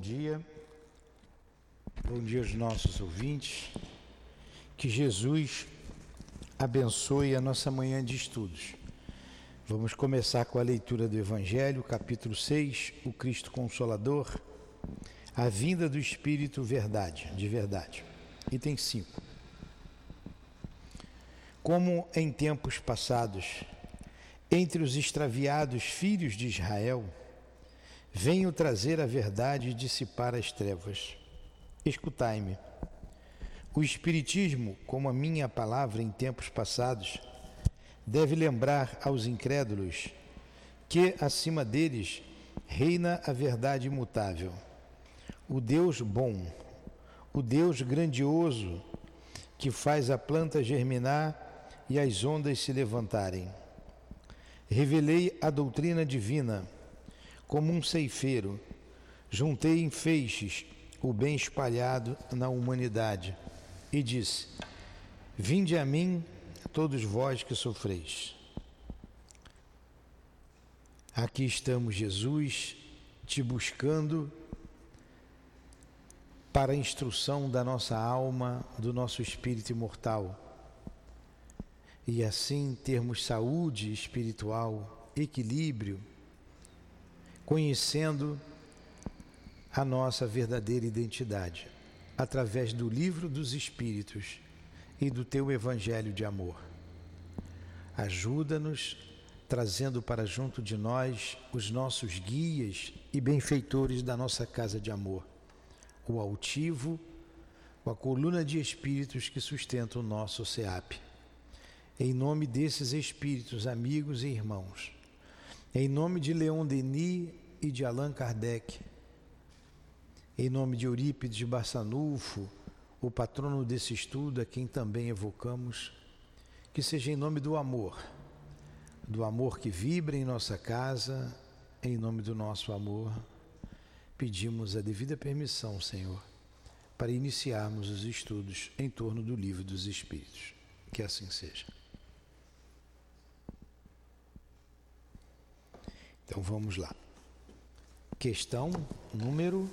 dia. Bom dia aos nossos ouvintes. Que Jesus abençoe a nossa manhã de estudos. Vamos começar com a leitura do Evangelho, capítulo 6, o Cristo Consolador, a vinda do Espírito verdade, de verdade. Item 5. Como em tempos passados, entre os extraviados filhos de Israel, Venho trazer a verdade e dissipar as trevas. Escutai-me. O Espiritismo, como a minha palavra em tempos passados, deve lembrar aos incrédulos que, acima deles, reina a verdade imutável. O Deus bom, o Deus grandioso, que faz a planta germinar e as ondas se levantarem. Revelei a doutrina divina como um ceifeiro, juntei em feixes o bem espalhado na humanidade e disse: Vinde a mim, todos vós que sofreis. Aqui estamos, Jesus, te buscando para a instrução da nossa alma, do nosso espírito imortal. E assim termos saúde espiritual, equilíbrio, conhecendo a nossa verdadeira identidade através do livro dos Espíritos e do teu Evangelho de amor. Ajuda-nos trazendo para junto de nós os nossos guias e benfeitores da nossa casa de amor, o altivo, a coluna de espíritos que sustenta o nosso SEAP. Em nome desses espíritos, amigos e irmãos, em nome de Leon Denis e de Allan Kardec, em nome de Eurípides de o patrono desse estudo, a quem também evocamos, que seja em nome do amor, do amor que vibra em nossa casa, em nome do nosso amor, pedimos a devida permissão, Senhor, para iniciarmos os estudos em torno do livro dos Espíritos. Que assim seja. Então vamos lá. Questão número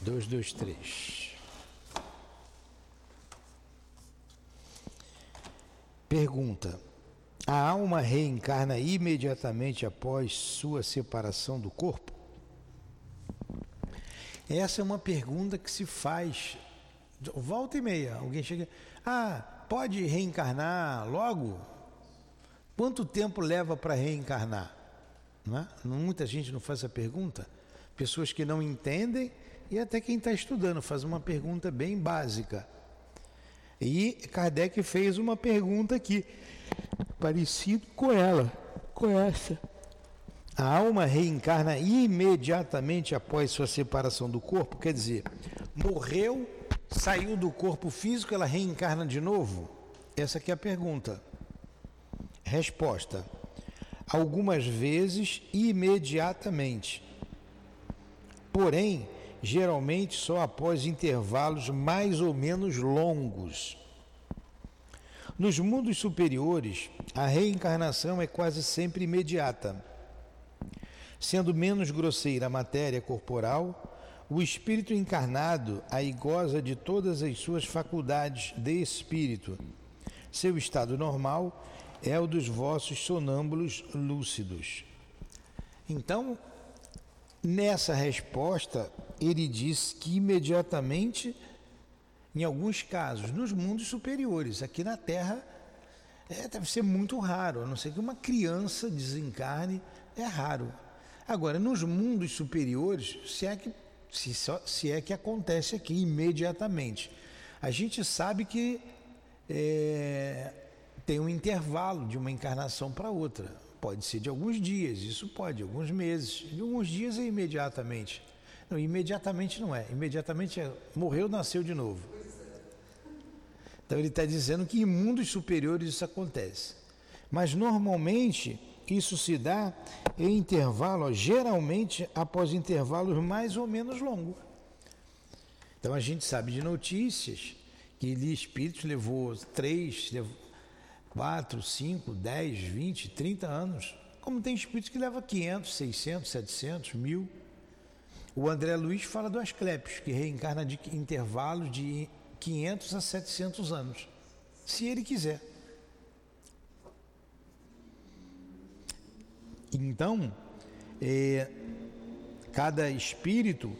223. Pergunta: A alma reencarna imediatamente após sua separação do corpo? Essa é uma pergunta que se faz volta e meia. Alguém chega, ah, pode reencarnar logo? Quanto tempo leva para reencarnar? Não é? Muita gente não faz essa pergunta. Pessoas que não entendem e até quem está estudando faz uma pergunta bem básica. E Kardec fez uma pergunta aqui, parecido com ela, com essa. A alma reencarna imediatamente após sua separação do corpo, quer dizer, morreu, saiu do corpo físico, ela reencarna de novo? Essa aqui é a pergunta. Resposta: algumas vezes imediatamente. Porém, geralmente só após intervalos mais ou menos longos. Nos mundos superiores, a reencarnação é quase sempre imediata. Sendo menos grosseira a matéria corporal, o espírito encarnado aí goza de todas as suas faculdades de espírito. Seu estado normal é o dos vossos sonâmbulos lúcidos. Então, nessa resposta, ele diz que imediatamente, em alguns casos, nos mundos superiores, aqui na Terra, é, deve ser muito raro, a não ser que uma criança desencarne, é raro. Agora, nos mundos superiores, se é que, se, se é que acontece aqui imediatamente, a gente sabe que é, tem um intervalo de uma encarnação para outra. Pode ser de alguns dias, isso pode, alguns meses. De alguns dias é imediatamente. Não, imediatamente não é. Imediatamente é, morreu, nasceu de novo. Então ele está dizendo que em mundos superiores isso acontece. Mas normalmente isso se dá em intervalo, geralmente após intervalos mais ou menos longos. Então a gente sabe de notícias que espíritos levou três, 4, 5, 10, 20, 30 anos. Como tem espíritos que levam 500, 600, 700, mil. O André Luiz fala do Asclepios, que reencarna de intervalos de 500 a 700 anos, se ele quiser. Então, é, cada espírito,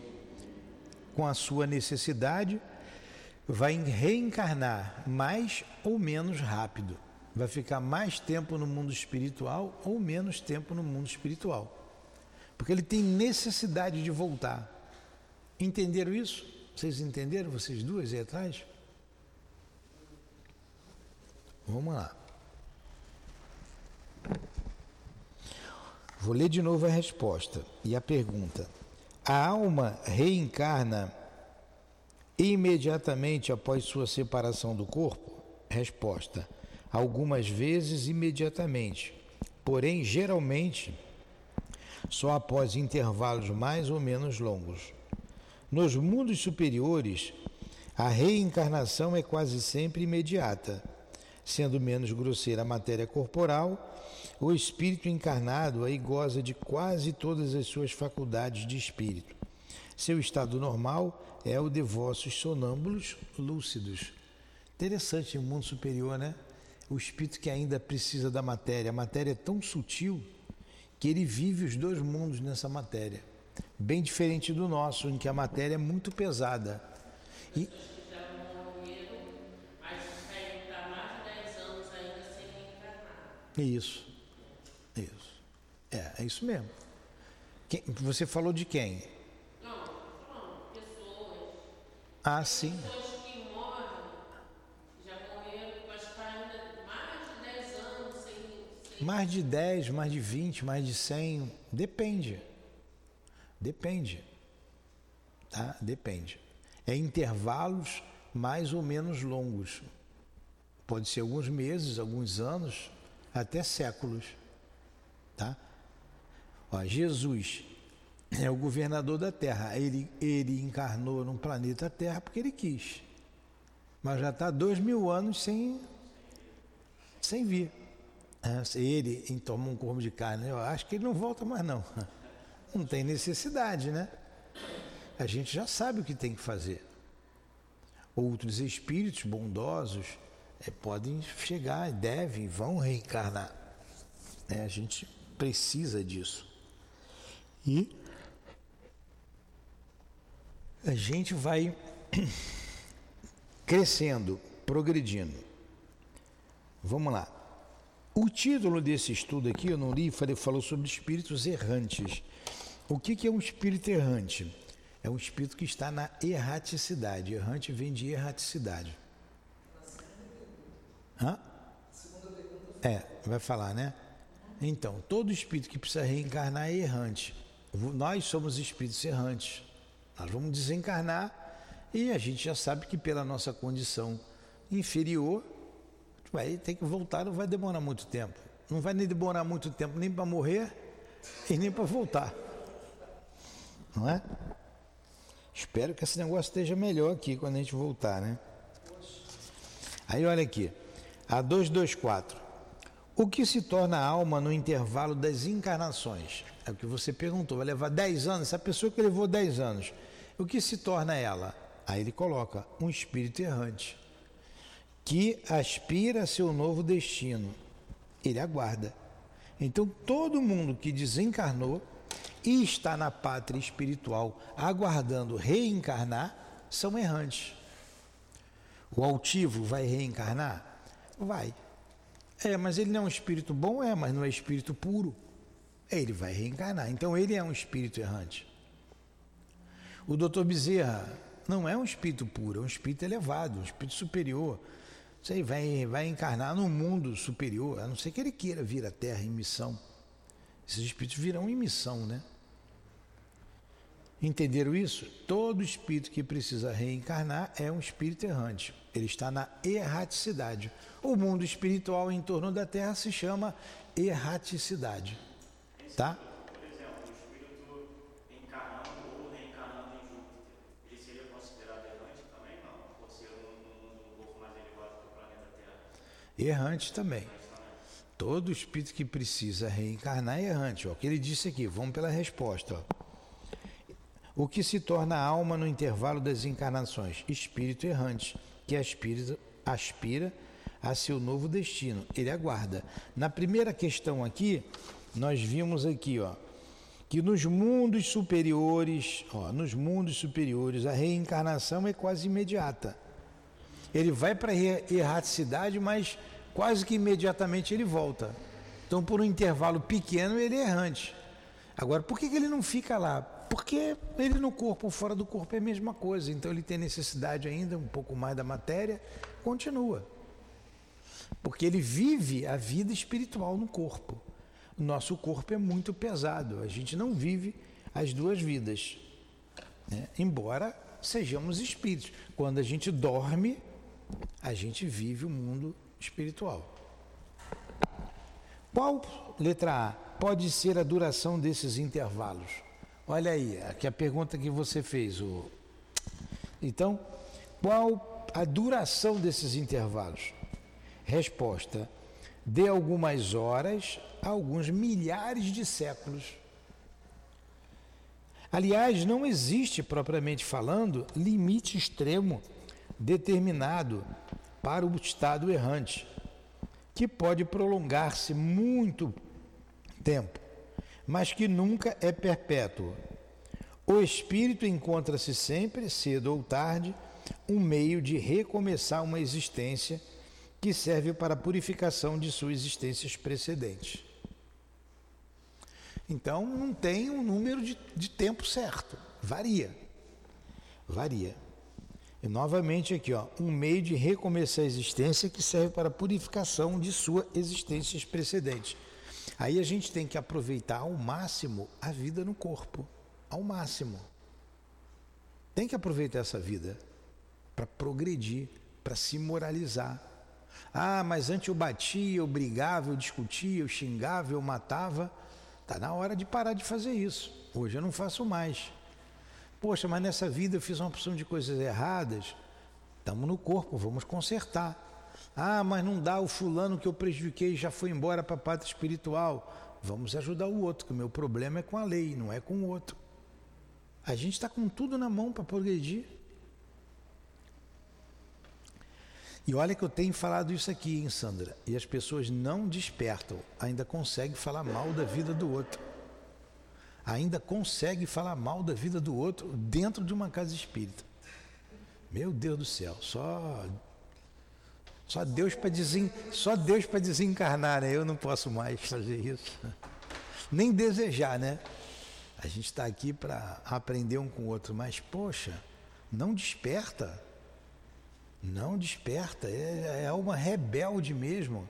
com a sua necessidade, vai reencarnar mais ou menos rápido. Vai ficar mais tempo no mundo espiritual ou menos tempo no mundo espiritual. Porque ele tem necessidade de voltar. Entenderam isso? Vocês entenderam, vocês duas aí atrás? Vamos lá. Vou ler de novo a resposta e a pergunta. A alma reencarna imediatamente após sua separação do corpo? Resposta: algumas vezes imediatamente, porém, geralmente, só após intervalos mais ou menos longos. Nos mundos superiores, a reencarnação é quase sempre imediata, sendo menos grosseira a matéria corporal o espírito encarnado aí goza de quase todas as suas faculdades de espírito. Seu estado normal é o de vossos sonâmbulos lúcidos. Interessante, o mundo superior, né? O espírito que ainda precisa da matéria. A matéria é tão sutil que ele vive os dois mundos nessa matéria. Bem diferente do nosso, em que a matéria é muito pesada. E, Isso. Isso. É, é isso mesmo. Quem, você falou de quem? Não, falando, pessoas. Ah, sim. Pessoas que morrem, já morreram, mas ainda mais de 10 anos sem, sem. Mais de 10, mais de 20, mais de 100, depende. Depende. Tá? Depende. É intervalos mais ou menos longos. Pode ser alguns meses, alguns anos, até séculos. Tá? Ó, Jesus é o governador da Terra. Ele, ele encarnou no planeta Terra porque ele quis. Mas já está dois mil anos sem, sem vir. É, ele toma um corpo de carne, eu acho que ele não volta mais não. Não tem necessidade, né? A gente já sabe o que tem que fazer. Outros espíritos bondosos é, podem chegar, devem, vão reencarnar. É, a gente precisa disso. E a gente vai crescendo, progredindo. Vamos lá. O título desse estudo aqui, eu não li, falei, falou sobre espíritos errantes. O que, que é um espírito errante? É um espírito que está na erraticidade. Errante vem de erraticidade. Hã? É, vai falar, né? Então, todo espírito que precisa reencarnar é errante. Nós somos espíritos errantes. Nós vamos desencarnar e a gente já sabe que pela nossa condição inferior, vai ter que voltar, não vai demorar muito tempo. Não vai nem demorar muito tempo nem para morrer e nem para voltar. Não é? Espero que esse negócio esteja melhor aqui quando a gente voltar, né? Aí olha aqui, a 224. O que se torna alma no intervalo das encarnações? É o que você perguntou. Vai levar 10 anos? Essa pessoa que levou 10 anos, o que se torna ela? Aí ele coloca um espírito errante que aspira a seu novo destino. Ele aguarda. Então, todo mundo que desencarnou e está na pátria espiritual aguardando reencarnar são errantes. O altivo vai reencarnar? Vai. É, mas ele não é um espírito bom? É, mas não é espírito puro. Ele vai reencarnar. Então ele é um espírito errante. O doutor Bezerra não é um espírito puro, é um espírito elevado, um espírito superior. Você vai, vai encarnar num mundo superior, a não ser que ele queira vir à Terra em missão. Esses espíritos virão em missão, né? Entenderam isso? Todo espírito que precisa reencarnar é um espírito errante. Ele está na erraticidade. O mundo espiritual em torno da Terra se chama erraticidade. Tá? Por exemplo, o espírito encarnando ou reencarnando em Júpiter, ele seria considerado errante também? Não, por ser um, um pouco mais elevado que o planeta Terra. Errante também. Todo espírito que precisa reencarnar é errante. Ó. O que ele disse aqui, vamos pela resposta. O que se torna alma no intervalo das encarnações? Espírito errante, que aspira, aspira a seu novo destino. Ele aguarda. Na primeira questão aqui, nós vimos aqui, ó, que nos mundos superiores, ó, nos mundos superiores, a reencarnação é quase imediata. Ele vai para a erraticidade, mas quase que imediatamente ele volta. Então, por um intervalo pequeno, ele é errante. Agora, por que, ele não fica lá? Porque ele no corpo fora do corpo é a mesma coisa. Então, ele tem necessidade ainda um pouco mais da matéria, continua. Porque ele vive a vida espiritual no corpo. O nosso corpo é muito pesado, a gente não vive as duas vidas. Né? Embora sejamos espíritos. Quando a gente dorme, a gente vive o mundo espiritual. Qual, letra A, pode ser a duração desses intervalos? Olha aí, aqui a pergunta que você fez. O... Então, qual a duração desses intervalos? Resposta: de algumas horas a alguns milhares de séculos. Aliás, não existe, propriamente falando, limite extremo determinado para o estado errante, que pode prolongar-se muito tempo, mas que nunca é perpétuo. O espírito encontra-se sempre, cedo ou tarde, um meio de recomeçar uma existência que serve para a purificação de suas existências precedentes. Então, não tem um número de, de tempo certo, varia. Varia. E novamente aqui, ó, um meio de recomeçar a existência que serve para a purificação de suas existências precedentes. Aí a gente tem que aproveitar ao máximo a vida no corpo, ao máximo. Tem que aproveitar essa vida para progredir, para se moralizar, ah, mas antes eu batia, eu brigava, eu discutia, eu xingava, eu matava. Está na hora de parar de fazer isso. Hoje eu não faço mais. Poxa, mas nessa vida eu fiz uma opção de coisas erradas. Estamos no corpo, vamos consertar. Ah, mas não dá, o fulano que eu prejudiquei já foi embora para a pátria espiritual. Vamos ajudar o outro, que o meu problema é com a lei, não é com o outro. A gente está com tudo na mão para progredir. E olha que eu tenho falado isso aqui, hein, Sandra? E as pessoas não despertam, ainda conseguem falar mal da vida do outro. Ainda consegue falar mal da vida do outro dentro de uma casa espírita. Meu Deus do céu, só só Deus para desen, só Deus para desencarnar, né? Eu não posso mais fazer isso. Nem desejar, né? A gente está aqui para aprender um com o outro, mas poxa, não desperta. Não desperta, é, é alma rebelde mesmo.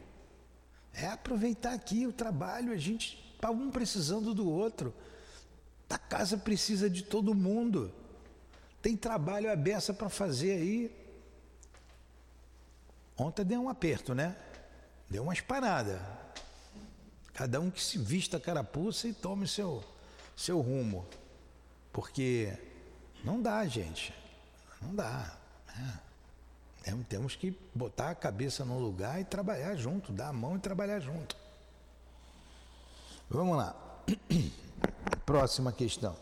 É aproveitar aqui o trabalho, a gente um precisando do outro. A casa precisa de todo mundo. Tem trabalho a beça para fazer aí. Ontem deu um aperto, né? Deu uma esparada. Cada um que se vista a carapuça e tome seu, seu rumo. Porque não dá, gente. Não dá. Né? Temos que botar a cabeça no lugar e trabalhar junto, dar a mão e trabalhar junto. Vamos lá. Próxima questão.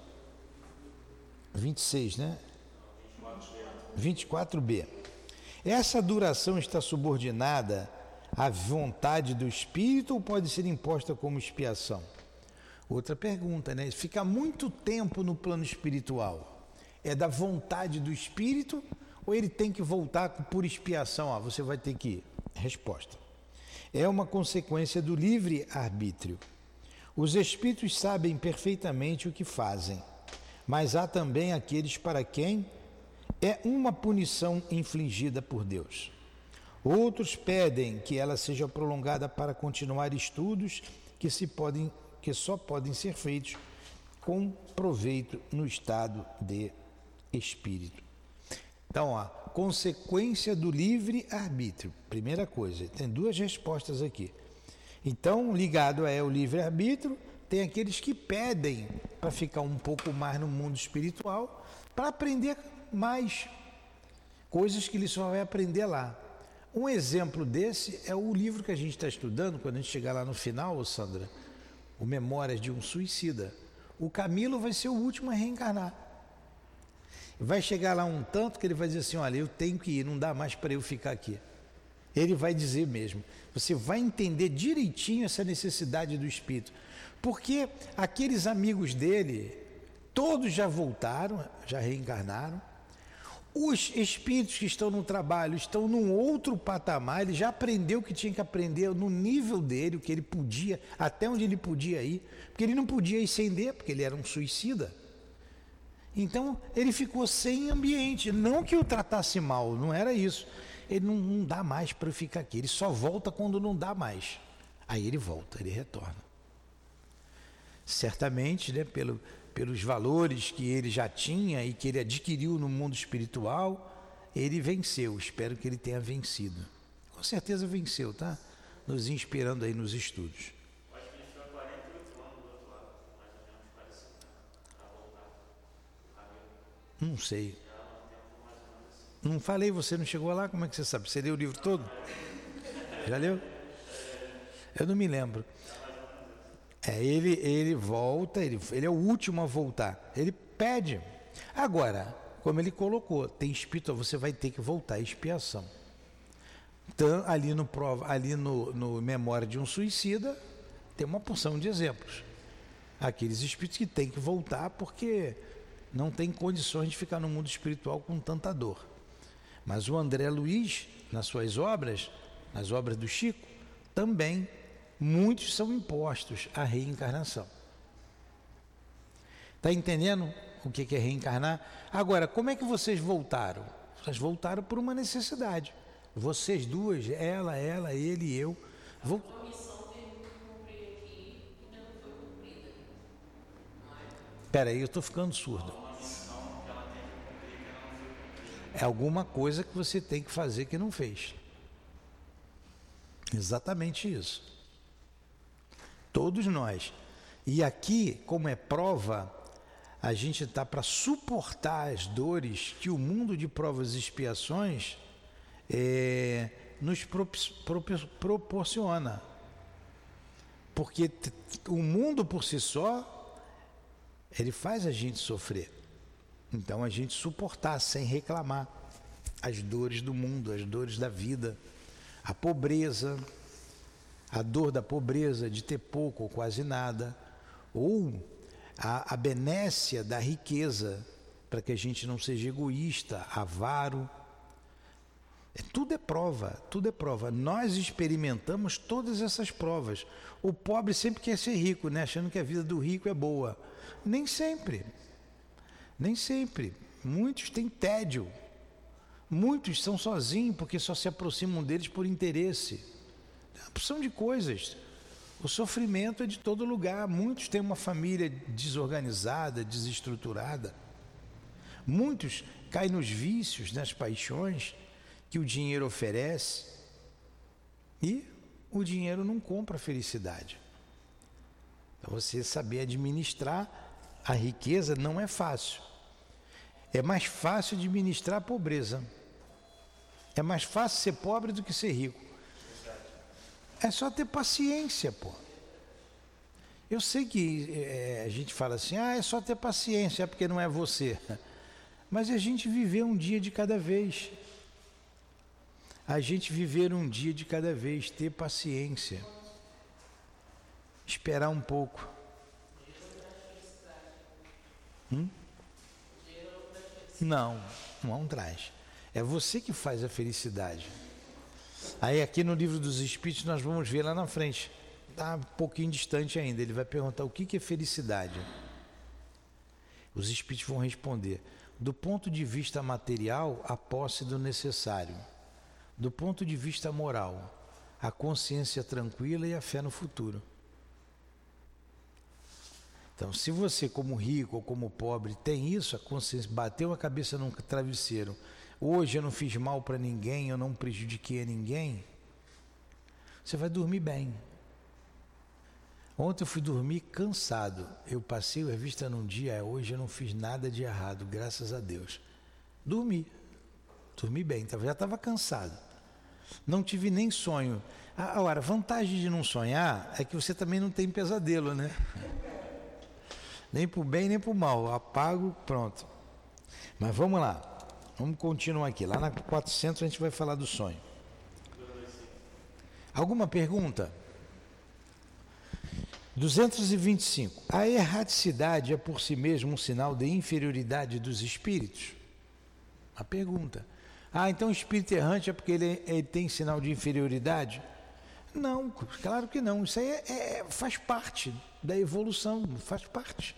26, né? 24b. Essa duração está subordinada à vontade do espírito ou pode ser imposta como expiação? Outra pergunta, né? Ficar muito tempo no plano espiritual é da vontade do espírito ou ele tem que voltar por expiação? Ah, você vai ter que ir. Resposta. É uma consequência do livre arbítrio. Os espíritos sabem perfeitamente o que fazem, mas há também aqueles para quem é uma punição infligida por Deus. Outros pedem que ela seja prolongada para continuar estudos que, se podem, que só podem ser feitos com proveito no estado de espírito. Então, a consequência do livre arbítrio. Primeira coisa, tem duas respostas aqui. Então, ligado é o livre arbítrio, tem aqueles que pedem para ficar um pouco mais no mundo espiritual, para aprender mais coisas que ele só vai aprender lá. Um exemplo desse é o livro que a gente está estudando, quando a gente chegar lá no final, Sandra, o Memórias de um Suicida. O Camilo vai ser o último a reencarnar. vai chegar lá um tanto que ele vai dizer assim: olha, eu tenho que ir, não dá mais para eu ficar aqui. Ele vai dizer mesmo. Você vai entender direitinho essa necessidade do espírito. Porque aqueles amigos dele, todos já voltaram, já reencarnaram. Os espíritos que estão no trabalho estão num outro patamar, ele já aprendeu o que tinha que aprender no nível dele, o que ele podia, até onde ele podia ir, porque ele não podia ascender, porque ele era um suicida. Então ele ficou sem ambiente, não que o tratasse mal, não era isso. Ele não, não dá mais para ficar aqui, ele só volta quando não dá mais. Aí ele volta, ele retorna. Certamente, né, pelo, pelos valores que ele já tinha e que ele adquiriu no mundo espiritual, ele venceu. Espero que ele tenha vencido. Com certeza venceu, tá? Nos inspirando aí nos estudos. Não sei. Não falei, você não chegou lá? Como é que você sabe? Você leu o livro todo? Já leu? Eu não me lembro. É, ele, ele volta, ele, ele é o último a voltar. Ele pede. Agora, como ele colocou, tem espírito, você vai ter que voltar, expiação. Então, ali no ali no, no Memória de um Suicida, tem uma porção de exemplos. Aqueles espíritos que têm que voltar porque não tem condições de ficar no mundo espiritual com tanta dor. Mas o André Luiz, nas suas obras, nas obras do Chico, também muitos são impostos à reencarnação. Está entendendo o que é reencarnar? Agora, como é que vocês voltaram? Vocês voltaram por uma necessidade. Vocês duas, ela, ela, ele e eu. Vou... Espera aí, eu estou ficando surdo. É alguma coisa que você tem que fazer que não fez. Exatamente isso. Todos nós. E aqui, como é prova, a gente está para suportar as dores que o mundo de provas e expiações é, nos pro, pro, proporciona. Porque o mundo por si só, ele faz a gente sofrer. Então a gente suportar sem reclamar as dores do mundo, as dores da vida, a pobreza, a dor da pobreza, de ter pouco ou quase nada, ou a, a benécia da riqueza, para que a gente não seja egoísta, avaro. É, tudo é prova, tudo é prova. Nós experimentamos todas essas provas. O pobre sempre quer ser rico, né? achando que a vida do rico é boa. Nem sempre. Nem sempre. Muitos têm tédio. Muitos são sozinhos porque só se aproximam deles por interesse opção de coisas. O sofrimento é de todo lugar. Muitos têm uma família desorganizada, desestruturada. Muitos caem nos vícios, nas paixões que o dinheiro oferece. E o dinheiro não compra felicidade. Então, você saber administrar a riqueza não é fácil. É mais fácil administrar a pobreza. É mais fácil ser pobre do que ser rico. É só ter paciência, pô. Eu sei que é, a gente fala assim, ah, é só ter paciência, é porque não é você. Mas a gente viver um dia de cada vez. A gente viver um dia de cada vez, ter paciência. Esperar um pouco. Hum? Não, não traz. É você que faz a felicidade. Aí aqui no livro dos Espíritos nós vamos ver lá na frente. Está um pouquinho distante ainda. Ele vai perguntar o que, que é felicidade. Os Espíritos vão responder. Do ponto de vista material, a posse do necessário. Do ponto de vista moral, a consciência tranquila e a fé no futuro. Então, se você, como rico ou como pobre, tem isso, a consciência bateu a cabeça num travesseiro hoje eu não fiz mal para ninguém, eu não prejudiquei a ninguém, você vai dormir bem. Ontem eu fui dormir cansado. Eu passei a vista num dia, hoje eu não fiz nada de errado, graças a Deus. Dormi. Dormi bem, já estava cansado. Não tive nem sonho. Agora, a vantagem de não sonhar é que você também não tem pesadelo, né? Nem para o bem, nem para o mal. Apago, pronto. Mas vamos lá. Vamos continuar aqui. Lá na 400 a gente vai falar do sonho. Alguma pergunta? 225. A erraticidade é por si mesmo um sinal de inferioridade dos espíritos? A pergunta. Ah, então o espírito errante é porque ele, ele tem sinal de inferioridade? Não, claro que não. Isso aí é, é, faz parte da evolução, faz parte.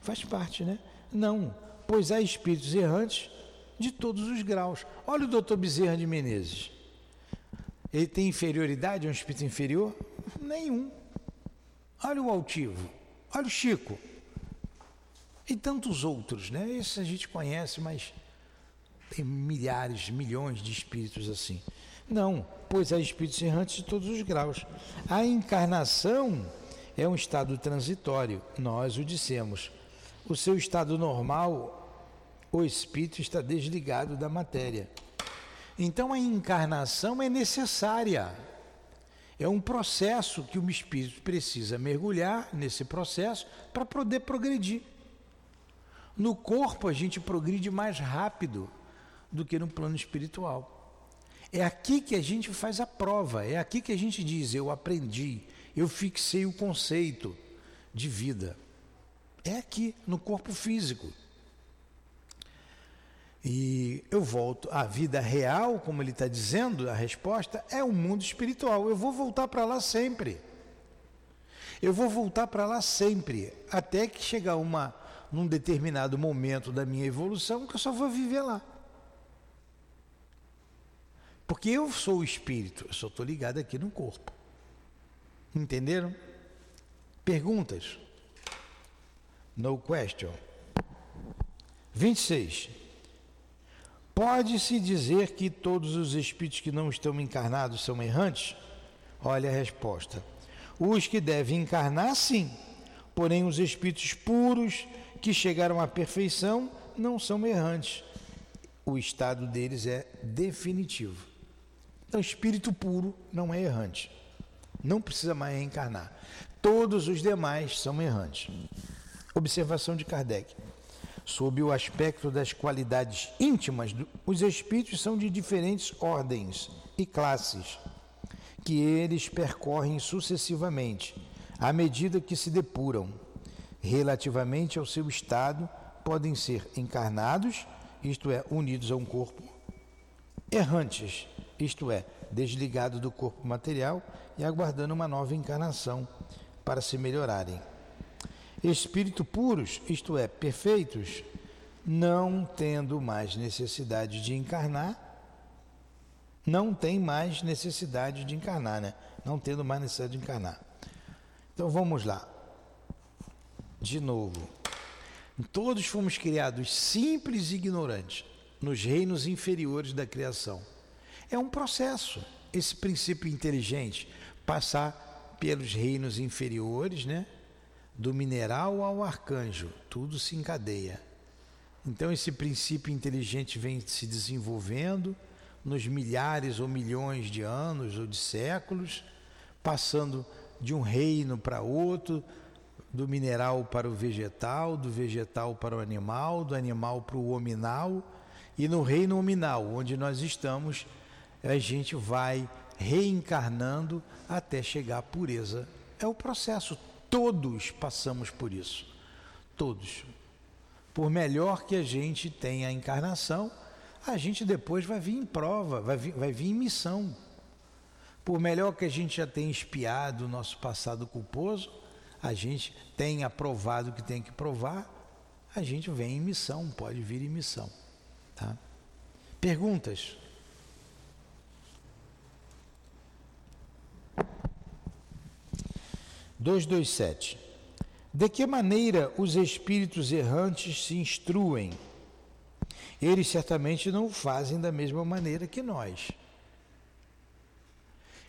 Faz parte, né? Não, pois há espíritos errantes de todos os graus. Olha o doutor Bezerra de Menezes. Ele tem inferioridade, é um espírito inferior? Nenhum. Olha o altivo, olha o Chico. E tantos outros, né? Esses a gente conhece, mas tem milhares, milhões de espíritos assim. Não, pois há espíritos errantes de todos os graus. A encarnação é um estado transitório, nós o dissemos. O seu estado normal, o espírito está desligado da matéria. Então a encarnação é necessária. É um processo que o espírito precisa mergulhar nesse processo para poder progredir. No corpo a gente progride mais rápido do que no plano espiritual. É aqui que a gente faz a prova, é aqui que a gente diz: eu aprendi, eu fixei o conceito de vida. É aqui, no corpo físico. E eu volto à vida real, como ele está dizendo, a resposta é o mundo espiritual. Eu vou voltar para lá sempre. Eu vou voltar para lá sempre, até que chegar uma, num determinado momento da minha evolução que eu só vou viver lá. Porque eu sou o espírito, eu só estou ligado aqui no corpo. Entenderam? Perguntas? No question. 26. Pode-se dizer que todos os espíritos que não estão encarnados são errantes? Olha a resposta. Os que devem encarnar, sim. Porém, os espíritos puros que chegaram à perfeição não são errantes. O estado deles é definitivo. Então, espírito puro não é errante. Não precisa mais reencarnar. Todos os demais são errantes. Observação de Kardec. Sob o aspecto das qualidades íntimas, os espíritos são de diferentes ordens e classes, que eles percorrem sucessivamente, à medida que se depuram. Relativamente ao seu estado, podem ser encarnados, isto é, unidos a um corpo, errantes, isto é, desligado do corpo material e aguardando uma nova encarnação para se melhorarem espírito puros, isto é, perfeitos, não tendo mais necessidade de encarnar, não tem mais necessidade de encarnar, né? Não tendo mais necessidade de encarnar. Então vamos lá. De novo. Todos fomos criados simples e ignorantes nos reinos inferiores da criação. É um processo, esse princípio inteligente, passar pelos reinos inferiores, né? do mineral ao arcanjo, tudo se encadeia. Então esse princípio inteligente vem se desenvolvendo nos milhares ou milhões de anos ou de séculos, passando de um reino para outro, do mineral para o vegetal, do vegetal para o animal, do animal para o hominal, e no reino hominal, onde nós estamos, a gente vai reencarnando até chegar à pureza. É o processo Todos passamos por isso. Todos. Por melhor que a gente tenha a encarnação, a gente depois vai vir em prova, vai vir, vai vir em missão. Por melhor que a gente já tenha espiado o nosso passado culposo, a gente tenha provado o que tem que provar, a gente vem em missão, pode vir em missão. Tá? Perguntas? 227. De que maneira os espíritos errantes se instruem? Eles certamente não o fazem da mesma maneira que nós.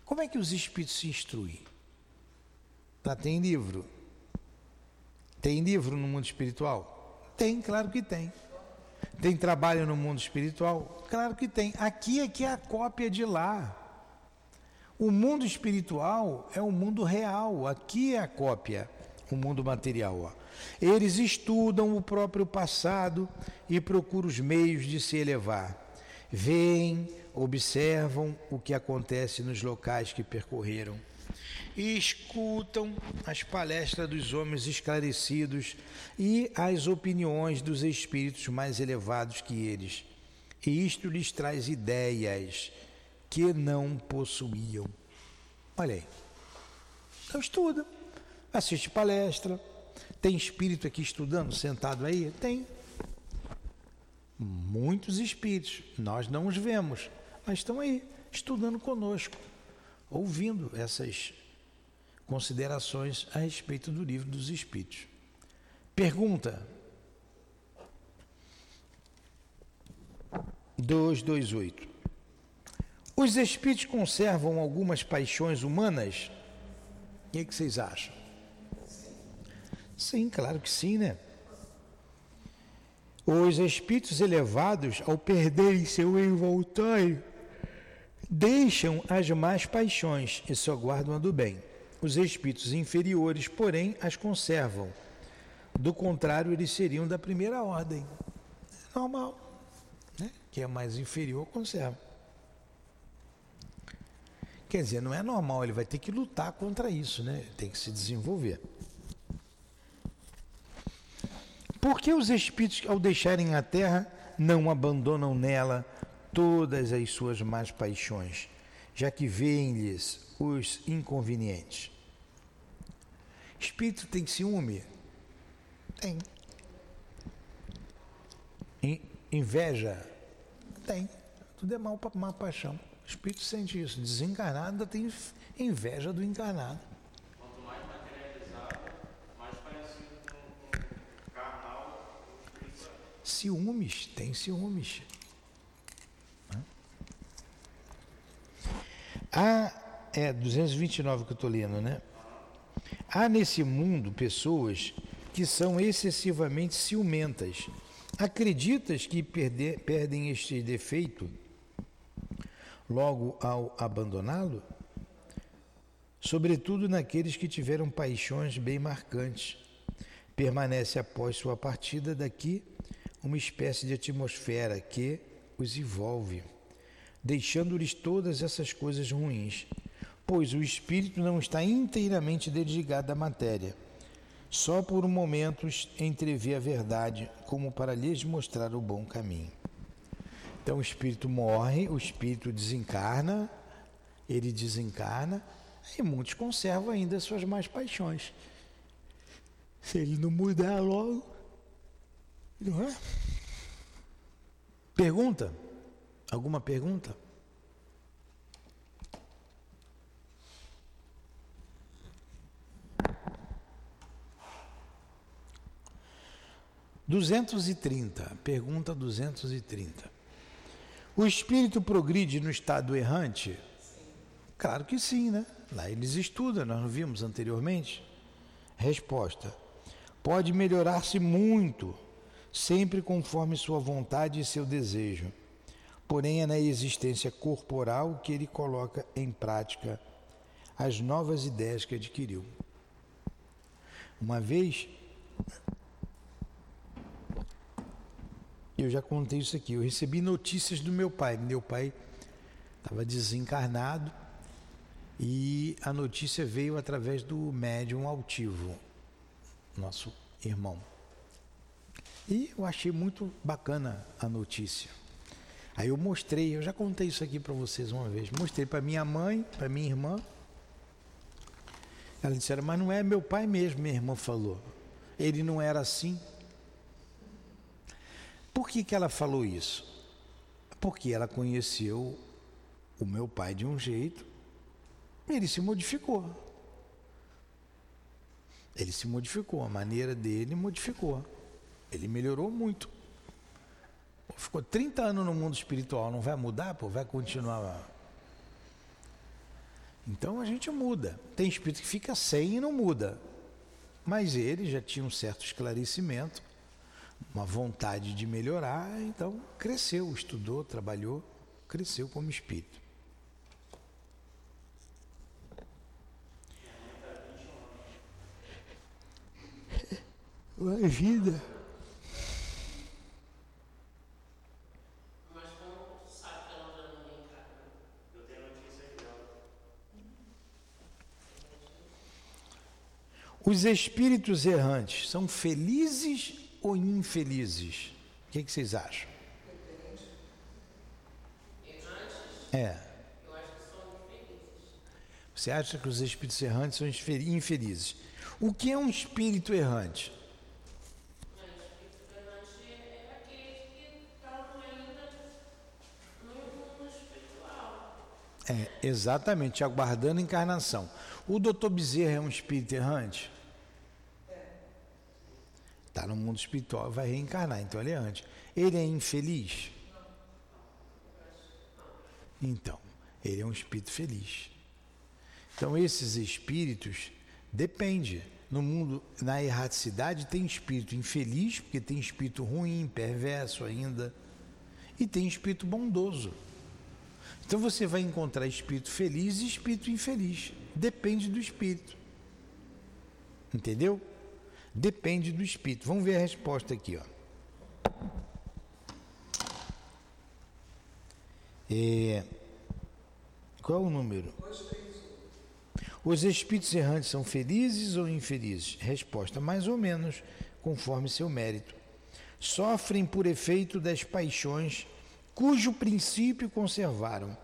Como é que os espíritos se instruem? Lá tem livro. Tem livro no mundo espiritual? Tem, claro que tem. Tem trabalho no mundo espiritual? Claro que tem. Aqui é que é a cópia de lá. O mundo espiritual é o mundo real, aqui é a cópia. o mundo material. Ó. Eles estudam o próprio passado e procuram os meios de se elevar. Veem, observam o que acontece nos locais que percorreram e escutam as palestras dos homens esclarecidos e as opiniões dos espíritos mais elevados que eles. E isto lhes traz ideias que não possuíam. Olha aí. Então estuda, assiste palestra. Tem espírito aqui estudando, sentado aí? Tem. Muitos espíritos. Nós não os vemos, mas estão aí, estudando conosco, ouvindo essas considerações a respeito do livro dos Espíritos. Pergunta 228. Os espíritos conservam algumas paixões humanas? O que, é que vocês acham? Sim, claro que sim, né? Os espíritos elevados, ao perderem seu envoltório, deixam as más paixões e só guardam a do bem. Os espíritos inferiores, porém, as conservam. Do contrário, eles seriam da primeira ordem. Normal. Né? Que é mais inferior, conserva. Quer dizer, não é normal, ele vai ter que lutar contra isso, né? Tem que se desenvolver. Por que os espíritos, ao deixarem a terra, não abandonam nela todas as suas más paixões, já que veem-lhes os inconvenientes? Espírito tem ciúme? Tem. Inveja? Tem. Tudo é mal, má paixão. O espírito sente isso. Desencarnado tem inveja do encarnado. Quanto mais materializado, mais parecido com, com carnal. Ciúmes, tem ciúmes. Há, é 229 que eu estou lendo, né? Há nesse mundo pessoas que são excessivamente ciumentas. Acreditas que perder, perdem este defeito logo ao abandoná-lo? Sobretudo naqueles que tiveram paixões bem marcantes. Permanece após sua partida daqui uma espécie de atmosfera que os envolve, deixando-lhes todas essas coisas ruins pois o espírito não está inteiramente desligado da matéria. Só por momentos entrevê a verdade, como para lhes mostrar o bom caminho. Então o espírito morre, o espírito desencarna, ele desencarna, e muitos conservam ainda suas mais paixões. Se ele não mudar logo, não é? Pergunta? Alguma pergunta? 230, pergunta 230. O espírito progride no estado errante? Claro que sim, né? Lá eles estudam, nós não vimos anteriormente. Resposta: Pode melhorar-se muito, sempre conforme sua vontade e seu desejo. Porém, é na existência corporal que ele coloca em prática as novas ideias que adquiriu. Uma vez Eu já contei isso aqui. Eu recebi notícias do meu pai. Meu pai estava desencarnado e a notícia veio através do médium altivo, nosso irmão. E eu achei muito bacana a notícia. Aí eu mostrei, eu já contei isso aqui para vocês uma vez. Mostrei para minha mãe, para minha irmã. Ela disseram, mas não é meu pai mesmo, minha irmã falou. Ele não era assim. Por que, que ela falou isso? Porque ela conheceu o meu pai de um jeito, ele se modificou. Ele se modificou, a maneira dele modificou. Ele melhorou muito. Ficou 30 anos no mundo espiritual, não vai mudar, pô, vai continuar. Então a gente muda. Tem espírito que fica sem e não muda. Mas ele já tinha um certo esclarecimento uma vontade de melhorar, então cresceu, estudou, trabalhou, cresceu como espírito. Imagina. Mas como tu sabe que ela já não reencarna? Eu tenho notícia aqui dela. Os espíritos errantes são felizes ou infelizes? O que, que vocês acham? É. Eu acho que são infelizes. Você acha que os espíritos errantes são infe- infelizes? O que é um espírito errante? É. É, exatamente, aguardando encarnação. O doutor Bezerra é um espírito errante? No mundo espiritual, vai reencarnar, então ele é errante. Ele é infeliz? Então, ele é um espírito feliz. Então, esses espíritos depende. No mundo, na erraticidade, tem espírito infeliz, porque tem espírito ruim, perverso ainda, e tem espírito bondoso. Então você vai encontrar espírito feliz e espírito infeliz. Depende do espírito. Entendeu? Depende do espírito. Vamos ver a resposta aqui, ó. É, Qual é o número? Os espíritos errantes são felizes ou infelizes? Resposta: mais ou menos, conforme seu mérito. Sofrem por efeito das paixões cujo princípio conservaram,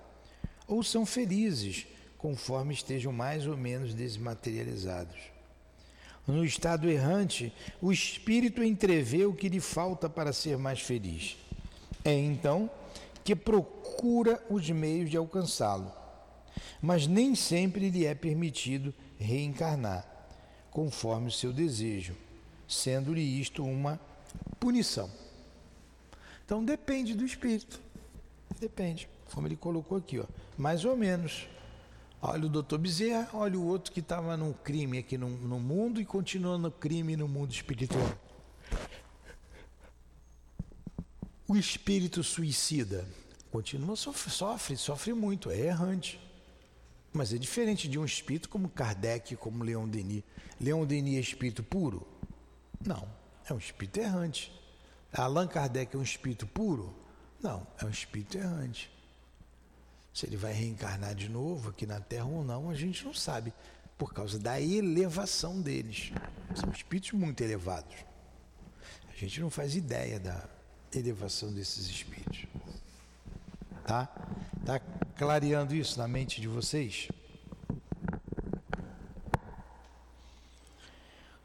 ou são felizes, conforme estejam mais ou menos desmaterializados. No estado errante, o espírito entrevê o que lhe falta para ser mais feliz. É então que procura os meios de alcançá-lo. Mas nem sempre lhe é permitido reencarnar, conforme o seu desejo, sendo-lhe isto uma punição. Então depende do espírito. Depende. Como ele colocou aqui, ó. Mais ou menos. Olha o doutor Bezerra, olha o outro que estava no crime aqui no, no mundo e continua no crime no mundo espiritual. O espírito suicida continua sofre, sofre, sofre muito, é errante. Mas é diferente de um espírito como Kardec, como Leon Denis. Leon Denis é espírito puro? Não, é um espírito errante. Allan Kardec é um espírito puro? Não, é um espírito errante. Se ele vai reencarnar de novo aqui na Terra ou não, a gente não sabe, por causa da elevação deles. São espíritos muito elevados. A gente não faz ideia da elevação desses espíritos. Tá? Tá clareando isso na mente de vocês?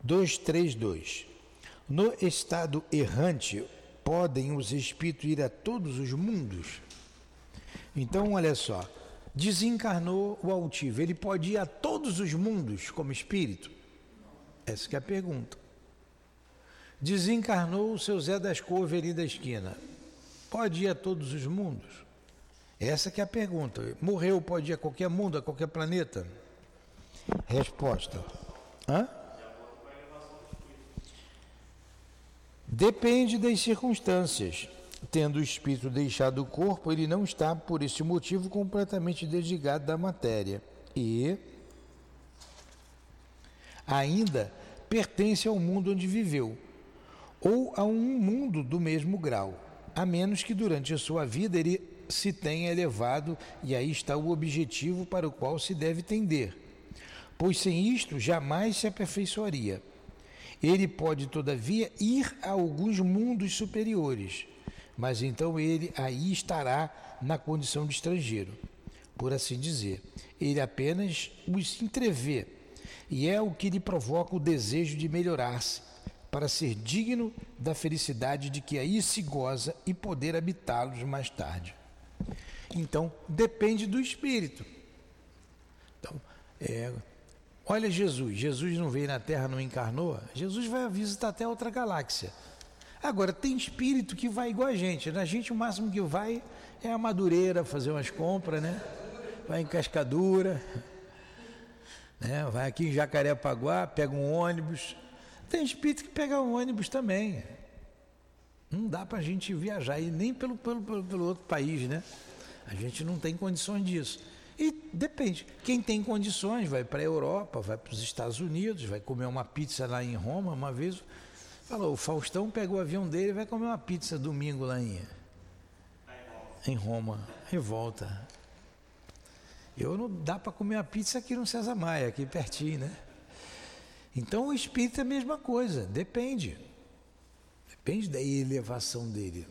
232. No estado errante, podem os espíritos ir a todos os mundos? Então, olha só, desencarnou o altivo, ele pode ir a todos os mundos como espírito? Essa é a pergunta. Desencarnou o seu Zé das Couve ali da esquina, pode ir a todos os mundos? Essa é a pergunta. Morreu, pode ir a qualquer mundo, a qualquer planeta? Resposta. Hã? Depende das circunstâncias. Tendo o espírito deixado o corpo, ele não está, por esse motivo, completamente desligado da matéria. E ainda pertence ao mundo onde viveu, ou a um mundo do mesmo grau, a menos que durante a sua vida ele se tenha elevado, e aí está o objetivo para o qual se deve tender. Pois sem isto jamais se aperfeiçoaria. Ele pode, todavia, ir a alguns mundos superiores, mas então ele aí estará na condição de estrangeiro, por assim dizer. Ele apenas os entrevê, e é o que lhe provoca o desejo de melhorar-se, para ser digno da felicidade de que aí se goza e poder habitá-los mais tarde. Então, depende do espírito. Então, é, olha Jesus, Jesus não veio na Terra, não encarnou, Jesus vai visitar até outra galáxia. Agora, tem espírito que vai igual a gente, né? a gente o máximo que vai é a Madureira, fazer umas compras, né? Vai em Cascadura, né? vai aqui em Jacarepaguá, pega um ônibus. Tem espírito que pega um ônibus também. Não dá para a gente viajar, e nem pelo, pelo, pelo, pelo outro país, né? A gente não tem condições disso. E depende. Quem tem condições vai para a Europa, vai para os Estados Unidos, vai comer uma pizza lá em Roma uma vez. Falou, o Faustão pegou o avião dele e vai comer uma pizza domingo lá em, em Roma. E volta. Eu não dá para comer uma pizza aqui no César Maia, aqui pertinho, né? Então o espírito é a mesma coisa, depende. Depende da elevação dele.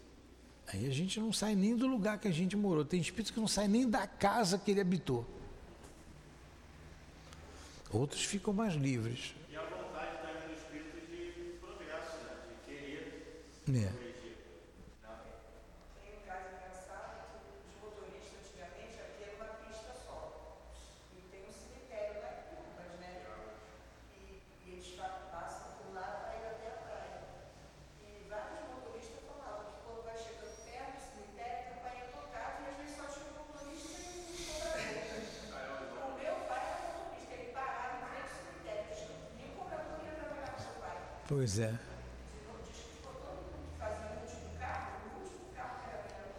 Aí a gente não sai nem do lugar que a gente morou. Tem espírito que não sai nem da casa que ele habitou. Outros ficam mais livres. E a vontade também do espírito de progresso, né? De querer É. progredir. Tem um caso engraçado que os motoristas antigamente aqui era uma pista só. E tem um cemitério lá em Curvas, né? E, e eles fa- passam por lá para ir até a praia. E vários motoristas falavam que quando vai chegando perto do cemitério, a campainha tocava e às vezes só tinha um motorista e um cobrador. O meu pai era motorista, ele parava em frente ao cemitério. Diz que Nem o cobrador ia trabalhar com seu pai. Pois é. Diz que ficou todo mundo que fazia o último carro, o último carro que era meu.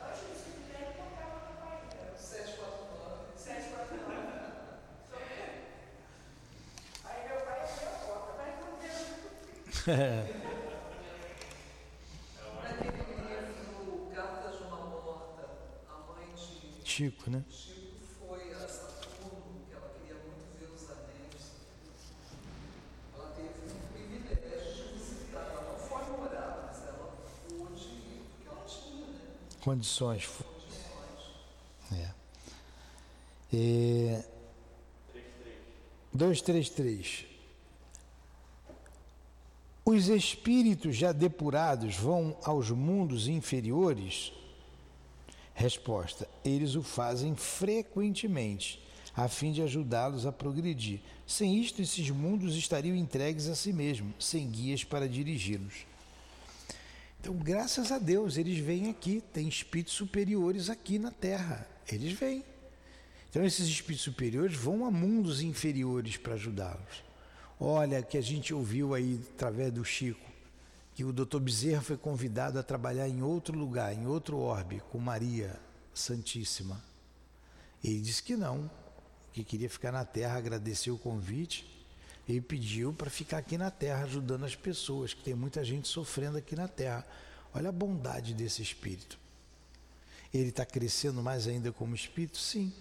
Antes do cemitério tocava a campainha. 749. 749. Aí meu pai abriu a porta, vai com Deus. Naquele livro Cartas de uma Morta, a mãe de Chico, né? Chico foi a Saturno, que ela queria muito ver os anéis. Ela teve o privilégio de visitar. Ela não foi morar, mas ela pôde ir, porque ela tinha, né? Condições. Condições. É. É... 233. Os espíritos já depurados vão aos mundos inferiores? Resposta: Eles o fazem frequentemente, a fim de ajudá-los a progredir. Sem isto, esses mundos estariam entregues a si mesmos, sem guias para dirigi-los. Então, graças a Deus, eles vêm aqui, tem espíritos superiores aqui na Terra. Eles vêm. Então, esses espíritos superiores vão a mundos inferiores para ajudá-los. Olha, que a gente ouviu aí através do Chico, que o doutor Bezerra foi convidado a trabalhar em outro lugar, em outro orbe, com Maria Santíssima. Ele disse que não, que queria ficar na Terra, agradeceu o convite e pediu para ficar aqui na Terra ajudando as pessoas, que tem muita gente sofrendo aqui na Terra. Olha a bondade desse espírito. Ele está crescendo mais ainda como espírito? Sim.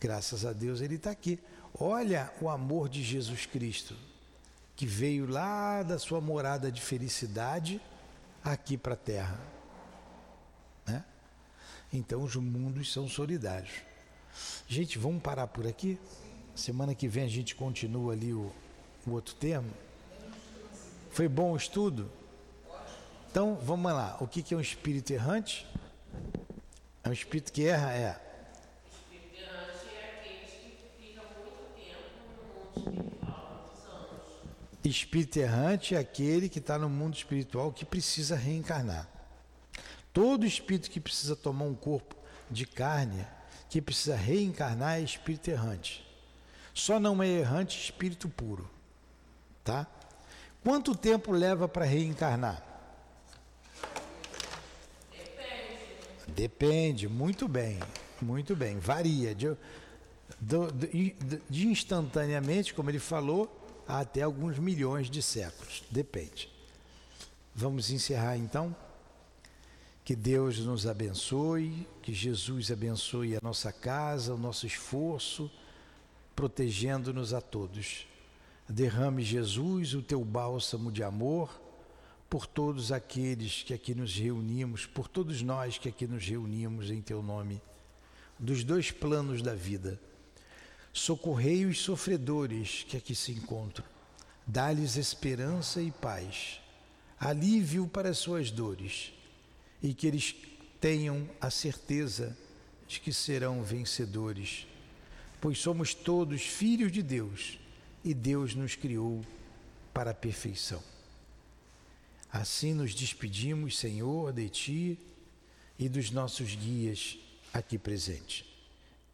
Graças a Deus ele está aqui. Olha o amor de Jesus Cristo, que veio lá da sua morada de felicidade aqui para a terra. Né? Então os mundos são solidários. Gente, vamos parar por aqui? Semana que vem a gente continua ali o, o outro termo. Foi bom o estudo? Então vamos lá. O que é um espírito errante? É um espírito que erra? É. Espirituante é aqueles que ficam muito tempo no mundo espiritual, muitos anos. Espírito errante é aquele que está no mundo espiritual que precisa reencarnar. Todo espírito que precisa tomar um corpo de carne, que precisa reencarnar, é espírito errante. Só não é errante espírito puro. Tá? Quanto tempo leva para reencarnar? Depende, muito bem, muito bem, varia. De, de- de instantaneamente, como ele falou, até alguns milhões de séculos, depende. Vamos encerrar então? Que Deus nos abençoe, que Jesus abençoe a nossa casa, o nosso esforço, protegendo-nos a todos. Derrame, Jesus, o teu bálsamo de amor por todos aqueles que aqui nos reunimos, por todos nós que aqui nos reunimos em teu nome, dos dois planos da vida. Socorrei os sofredores que aqui se encontram, dá-lhes esperança e paz, alívio para as suas dores, e que eles tenham a certeza de que serão vencedores, pois somos todos filhos de Deus e Deus nos criou para a perfeição. Assim nos despedimos, Senhor, de Ti e dos nossos guias aqui presentes.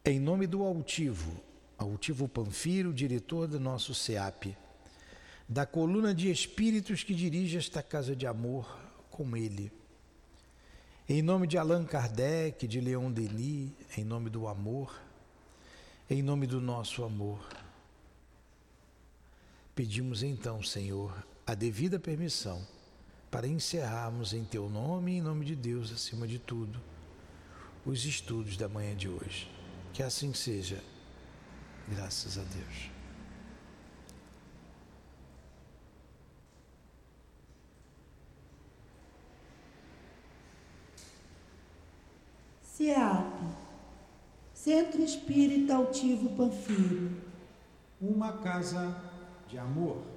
Em nome do Altivo, Altivo Panfiro, diretor do nosso SEAP, da coluna de espíritos que dirige esta casa de amor com ele. Em nome de Allan Kardec, de Leon Denis, em nome do amor, em nome do nosso amor, pedimos então, Senhor, a devida permissão para encerrarmos em Teu nome e em nome de Deus, acima de tudo, os estudos da manhã de hoje. Que assim seja. Graças a Deus. SEAP, Centro Espírita Altivo Panfiro. Uma casa de amor.